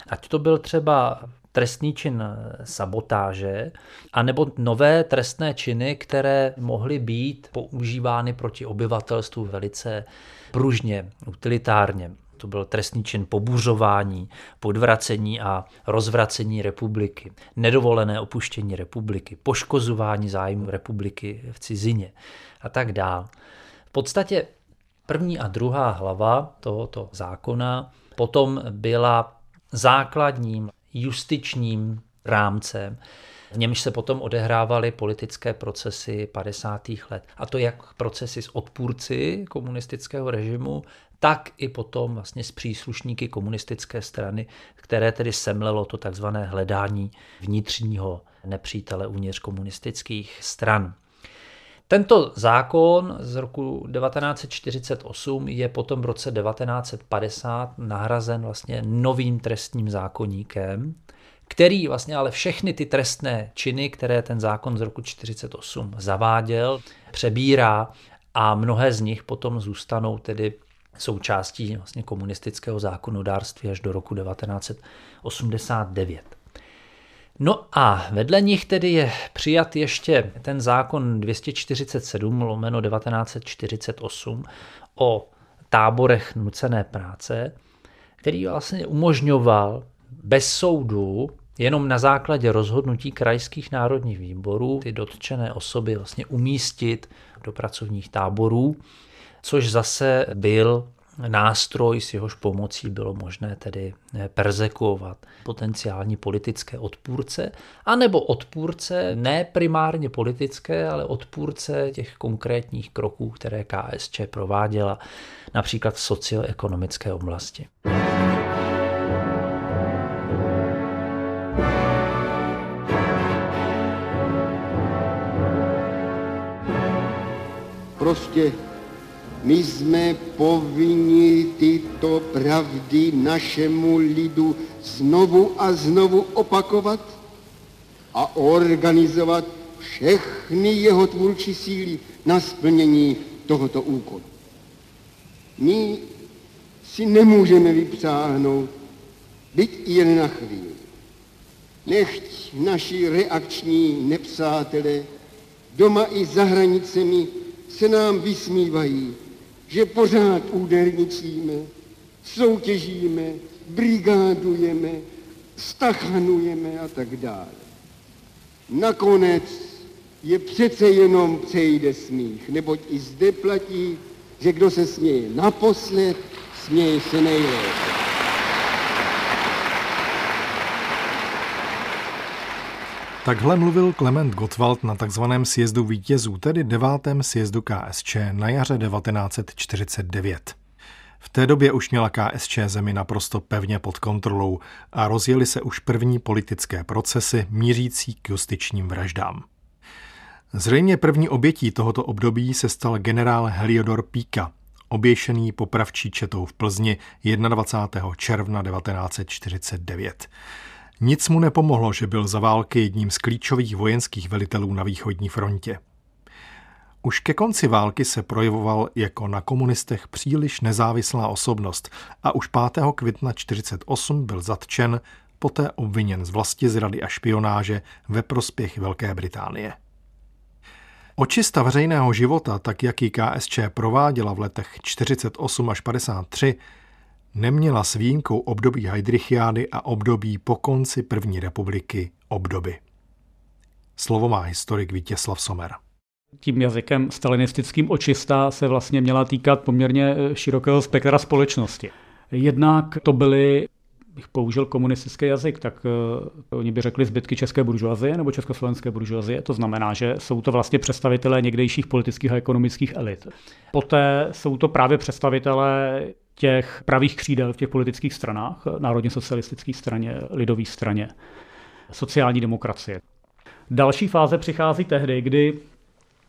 Ať to byl třeba trestný čin sabotáže, anebo nové trestné činy, které mohly být používány proti obyvatelstvu velice pružně, utilitárně. To byl trestný čin pobuřování, podvracení a rozvracení republiky, nedovolené opuštění republiky, poškozování zájmu republiky v cizině a tak dále. V podstatě první a druhá hlava tohoto zákona potom byla základním justičním rámcem, v němž se potom odehrávaly politické procesy 50. let. A to jak procesy s odpůrci komunistického režimu, tak i potom vlastně s příslušníky komunistické strany, které tedy semlelo to takzvané hledání vnitřního nepřítele uvnitř komunistických stran. Tento zákon z roku 1948 je potom v roce 1950 nahrazen vlastně novým trestním zákonníkem, který vlastně ale všechny ty trestné činy, které ten zákon z roku 1948 zaváděl, přebírá a mnohé z nich potom zůstanou tedy součástí vlastně komunistického zákonodárství až do roku 1989. No a vedle nich tedy je přijat ještě ten zákon 247 lomeno 1948 o táborech nucené práce, který vlastně umožňoval bez soudu jenom na základě rozhodnutí krajských národních výborů ty dotčené osoby vlastně umístit do pracovních táborů, což zase byl nástroj, s jehož pomocí bylo možné tedy eh, persekuovat potenciální politické odpůrce, anebo odpůrce ne primárně politické, ale odpůrce těch konkrétních kroků, které KSČ prováděla, například v socioekonomické oblasti. Prostě my jsme povinni tyto pravdy našemu lidu znovu a znovu opakovat a organizovat všechny jeho tvůrčí síly na splnění tohoto úkolu. My si nemůžeme vypřáhnout, byť jen na chvíli. Nechť naši reakční nepřátelé doma i za hranicemi se nám vysmívají že pořád úderničíme, soutěžíme, brigádujeme, stachanujeme a tak dále. Nakonec je přece jenom přejde smích, neboť i zde platí, že kdo se směje naposled, směje se nejlépe. Takhle mluvil Klement Gottwald na takzvaném sjezdu vítězů, tedy devátém sjezdu KSČ na jaře 1949. V té době už měla KSČ zemi naprosto pevně pod kontrolou a rozjeli se už první politické procesy mířící k justičním vraždám. Zřejmě první obětí tohoto období se stal generál Heliodor Píka, oběšený popravčí četou v Plzni 21. června 1949. Nic mu nepomohlo, že byl za války jedním z klíčových vojenských velitelů na východní frontě. Už ke konci války se projevoval jako na komunistech příliš nezávislá osobnost a už 5. května 1948 byl zatčen, poté obviněn z vlasti zrady a špionáže ve prospěch Velké Británie. Očista veřejného života, tak jak ji KSČ prováděla v letech 48 až 53, neměla s výjimkou období Heidrichiády a období po konci první republiky obdoby. Slovo má historik Vítězslav Somer. Tím jazykem stalinistickým očista se vlastně měla týkat poměrně širokého spektra společnosti. Jednak to byly bych použil komunistický jazyk, tak uh, oni by řekli zbytky české buržoazie nebo československé buržoazie. To znamená, že jsou to vlastně představitelé někdejších politických a ekonomických elit. Poté jsou to právě představitelé těch pravých křídel v těch politických stranách, národně socialistické straně, lidové straně, sociální demokracie. Další fáze přichází tehdy, kdy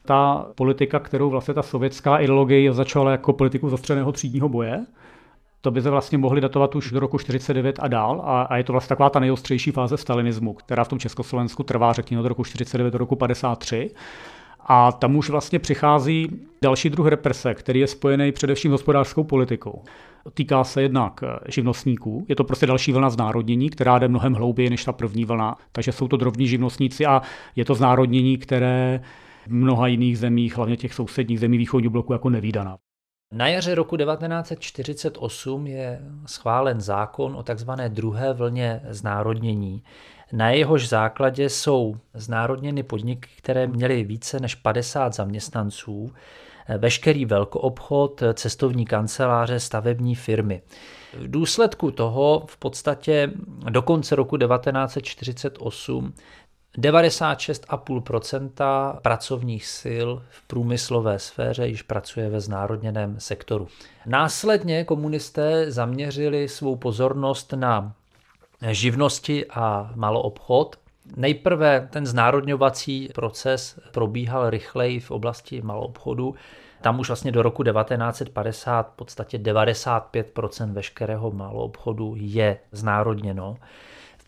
ta politika, kterou vlastně ta sovětská ideologie začala jako politiku zastřeného třídního boje, to by se vlastně mohli datovat už do roku 49 a dál a, a je to vlastně taková ta nejostřejší fáze stalinismu, která v tom Československu trvá řekněme od roku 49 do roku 53 A tam už vlastně přichází další druh represe, který je spojený především s hospodářskou politikou. Týká se jednak eh, živnostníků, je to prostě další vlna znárodnění, která jde mnohem hlouběji než ta první vlna, takže jsou to drobní živnostníci a je to znárodnění, které v mnoha jiných zemích, hlavně těch sousedních zemí východního bloku, jako nevýdaná. Na jaře roku 1948 je schválen zákon o takzvané druhé vlně znárodnění. Na jehož základě jsou znárodněny podniky, které měly více než 50 zaměstnanců, veškerý velkoobchod, cestovní kanceláře, stavební firmy. V důsledku toho v podstatě do konce roku 1948 96,5% pracovních sil v průmyslové sféře již pracuje ve znárodněném sektoru. Následně komunisté zaměřili svou pozornost na živnosti a maloobchod. Nejprve ten znárodňovací proces probíhal rychleji v oblasti maloobchodu. Tam už vlastně do roku 1950 v podstatě 95% veškerého maloobchodu je znárodněno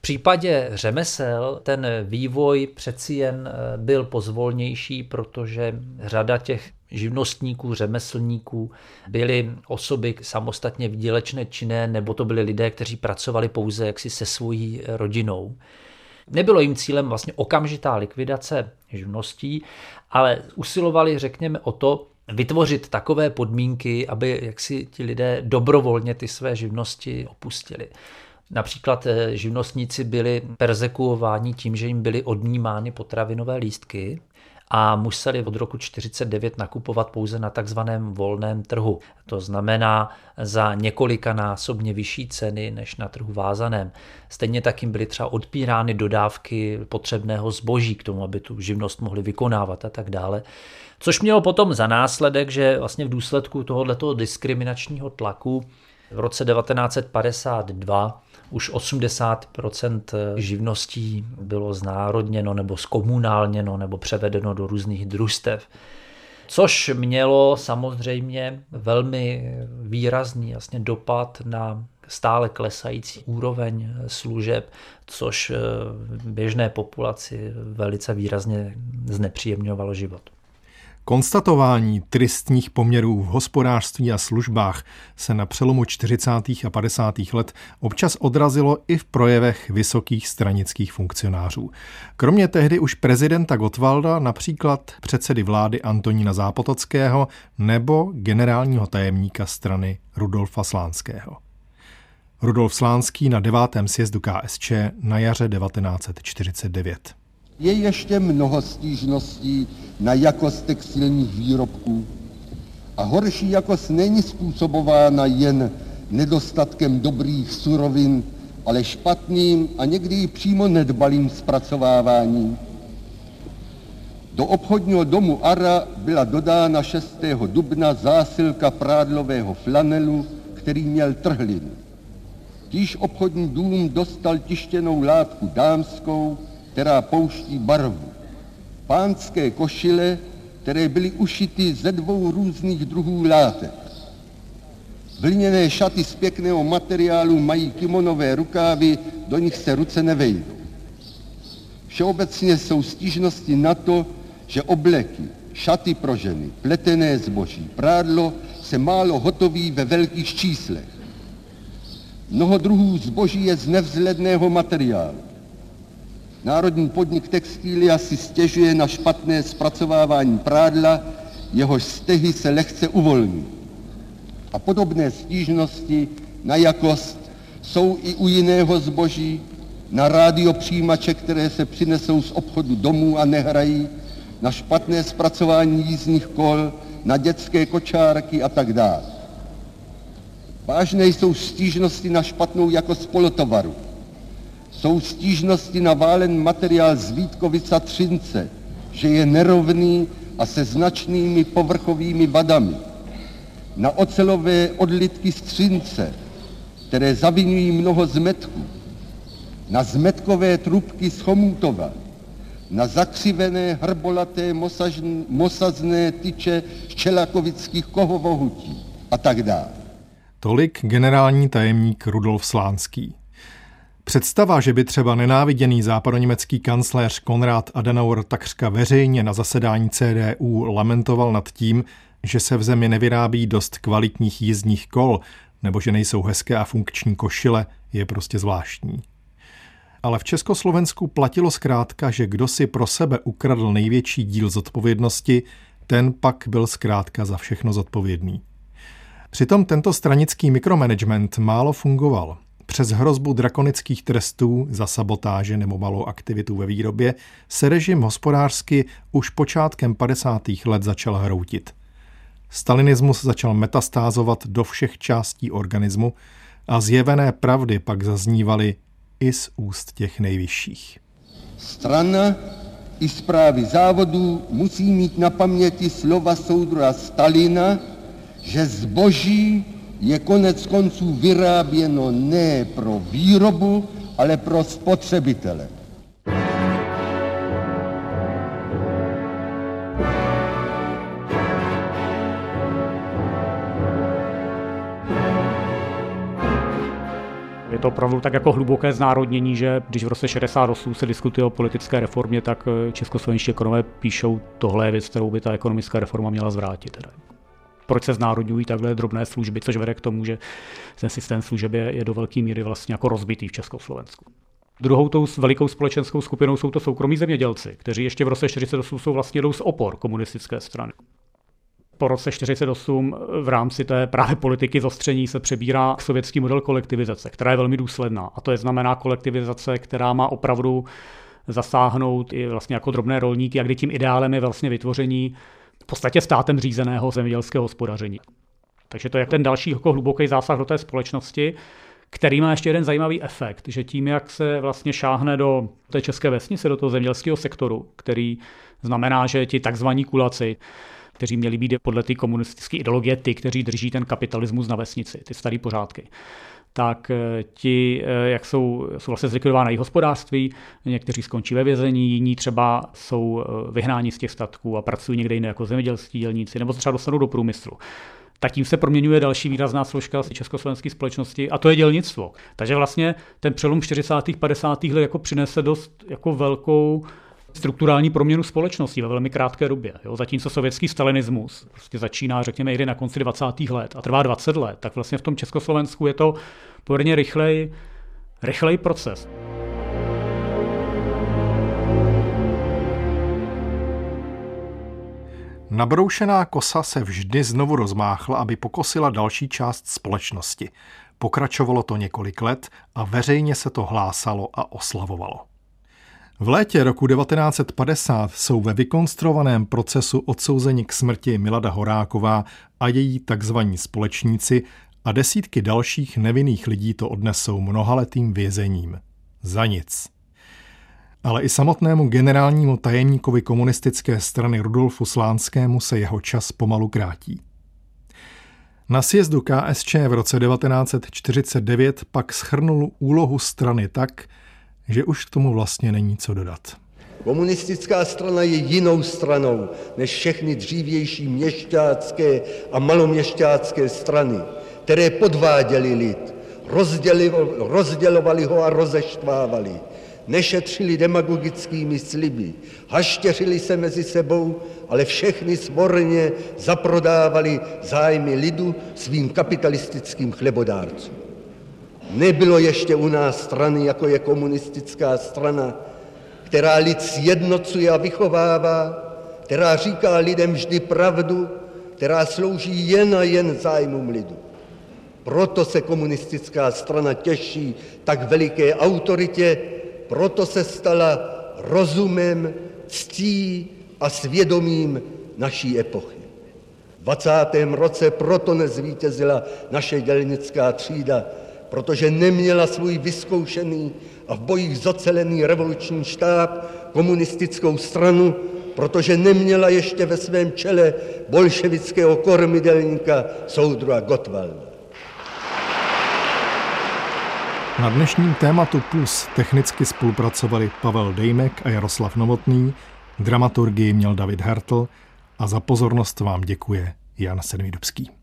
případě řemesel ten vývoj přeci jen eh, byl pozvolnější, protože řada těch živnostníků, řemeslníků byly osoby samostatně výdělečné činné, nebo to byli lidé, kteří pracovali pouze jaksi se svojí rodinou. Nebylo jim cílem vlastně okamžitá likvidace živností, ale usilovali, řekněme, o to, vytvořit takové podmínky, aby jaksi ti lidé dobrovolně ty své živnosti opustili. Například eh, živnostníci byli persekuováni tím, že jim byly odnímány potravinové lístky a museli od roku 49 nakupovat pouze na takzvaném volném trhu. To znamená za několikanásobně vyšší ceny než na trhu vázaném. Stejně tak jim byly třeba odpírány dodávky potřebného zboží k tomu, aby tu živnost mohli vykonávat a tak dále. Což mělo potom za následek, že vlastně v důsledku tohoto diskriminačního tlaku v roce 1952 už 80% živností bylo znárodněno nebo zkomunálněno nebo převedeno do různých družstev. Což mělo samozřejmě velmi výrazný vlastně dopad na stále klesající úroveň služeb, což běžné populaci velice výrazně znepříjemňovalo život. Konstatování tristních poměrů v hospodářství a službách se na přelomu 40. a 50. let občas odrazilo i v projevech vysokých stranických funkcionářů. Kromě tehdy už prezidenta Gotwalda, například předsedy vlády Antonína Zápotockého nebo generálního tajemníka strany Rudolfa Slánského. Rudolf Slánský na devátém sjezdu KSČ na jaře 1949. Je ještě mnoho stížností na jakost textilních výrobků a horší jakost není způsobována jen nedostatkem dobrých surovin, ale špatným a někdy i přímo nedbalým zpracováváním. Do obchodního domu Ara byla dodána 6. dubna zásilka prádlového flanelu, který měl trhlinu. Týž obchodní dům dostal tištěnou látku dámskou, která pouští barvu. Pánské košile, které byly ušity ze dvou různých druhů látek. Vlněné šaty z pěkného materiálu mají kimonové rukávy, do nich se ruce nevejdou. Všeobecně jsou stížnosti na to, že obleky, šaty pro ženy, pletené zboží, prádlo se málo hotoví ve velkých číslech. Mnoho druhů zboží je z nevzhledného materiálu. Národní podnik Textilia si stěžuje na špatné zpracovávání prádla, jehož stehy se lehce uvolní. A podobné stížnosti na jakost jsou i u jiného zboží, na rádiopřijímače, které se přinesou z obchodu domů a nehrají, na špatné zpracování jízdních kol, na dětské kočárky a tak dále. Vážné jsou stížnosti na špatnou jakost polotovaru, jsou stížnosti na válen materiál z Vítkovica Třince, že je nerovný a se značnými povrchovými vadami. Na ocelové odlitky z Třince, které zavinují mnoho zmetků. Na zmetkové trubky z Chomutova. Na zakřivené hrbolaté mosazné tyče z čelakovických kohovohutí a tak dále. Tolik generální tajemník Rudolf Slánský. Představa, že by třeba nenáviděný západoněmecký kancléř Konrad Adenauer takřka veřejně na zasedání CDU lamentoval nad tím, že se v zemi nevyrábí dost kvalitních jízdních kol, nebo že nejsou hezké a funkční košile, je prostě zvláštní. Ale v Československu platilo zkrátka, že kdo si pro sebe ukradl největší díl zodpovědnosti, ten pak byl zkrátka za všechno zodpovědný. Přitom tento stranický mikromanagement málo fungoval. Přes hrozbu drakonických trestů za sabotáže nebo malou aktivitu ve výrobě se režim hospodářsky už počátkem 50. let začal hroutit. Stalinismus začal metastázovat do všech částí organismu a zjevené pravdy pak zaznívaly i z úst těch nejvyšších. Strana i zprávy závodů musí mít na paměti slova soudruha Stalina, že zboží je konec konců vyráběno ne pro výrobu, ale pro spotřebitele. Je to opravdu tak jako hluboké znárodnění, že když v roce 68 se diskutuje o politické reformě, tak eh, českoslovenští ekonomové píšou, tohle je věc, kterou by ta ekonomická reforma měla zvrátit. Proč se znárodňují takhle drobné služby, což vede k tomu, že ten systém služeb je, je do velké míry vlastně jako rozbitý v Československu. Druhou tou velikou společenskou skupinou jsou to soukromí zemědělci, kteří ještě v roce 48 jsou vlastně jdou z opor komunistické strany. Po roce 48 v rámci té právě politiky zostření se přebírá sovětský model kolektivizace, která je velmi důsledná. A to je znamená kolektivizace, která má opravdu zasáhnout i vlastně jako drobné rolníky, a kdy tím ideálem je vlastně vytvoření v podstatě státem řízeného zemědělského hospodaření. Takže to je ten další jako hluboký zásah do té společnosti, který má ještě jeden zajímavý efekt, že tím, jak se vlastně šáhne do té české vesnice, do toho zemědělského sektoru, který znamená, že ti takzvaní kulaci, kteří měli být podle té komunistické ideologie ty, kteří drží ten kapitalismus na vesnici, ty staré pořádky, tak eh, ti, eh, jak jsou, jsou vlastně zlikvidována jejich hospodářství, někteří skončí ve vězení, jiní třeba jsou eh, vyhnáni z těch statků a pracují někde jiné jako zemědělství dělníci, nebo třeba dostanou do průmyslu tak tím se proměňuje další výrazná složka z československé společnosti a to je dělnictvo. Takže vlastně ten přelom 40. 50. let jako přinese dost jako velkou strukturální proměnu společnosti ve velmi krátké době. Jo? Zatímco sovětský stalinismus prostě začíná, řekněme, někdy na konci 20. let a trvá 20 let, tak vlastně v tom Československu je to poměrně rychlej, rychlej proces. Nabroušená kosa se vždy znovu rozmáchla, aby pokosila další část společnosti. Pokračovalo to několik let a veřejně se to hlásalo a oslavovalo. V létě roku 1950 jsou ve vykonstruovaném procesu odsouzeni k smrti Milada Horáková a její takzvaní společníci a desítky dalších nevinných lidí to odnesou mnohaletým vězením. Za nic. Ale i samotnému generálnímu tajemníkovi komunistické strany Rudolfu Slánskému se jeho čas pomalu krátí. Na sjezdu KSČ v roce 1949 pak schrnul úlohu strany tak, že už k tomu vlastně není co dodat. Komunistická strana je jinou stranou než všechny dřívější měšťácké a maloměšťácké strany, které podváděli lid, rozdělovali ho a rozeštvávali, nešetřili demagogickými sliby, haštěřili se mezi sebou, ale všechny svorně zaprodávali zájmy lidu svým kapitalistickým chlebodárcům. Nebylo ještě u nás strany, jako je komunistická strana, která lid sjednocuje a vychovává, která říká lidem vždy pravdu, která slouží jen a jen zájmům lidu. Proto se komunistická strana těší tak veliké autoritě, proto se stala rozumem, ctí a svědomím naší epochy. V 20. roce proto nezvítězila naše dělnická třída, protože neměla svůj vyzkoušený a v bojích zocelený revoluční štáb, komunistickou stranu, protože neměla ještě ve svém čele bolševického kormidelníka soudruha Gottwalda. Na dnešním tématu Plus technicky spolupracovali Pavel Dejmek a Jaroslav Novotný, dramaturgii měl David Hertl a za pozornost vám děkuje Jan Sedmidubský.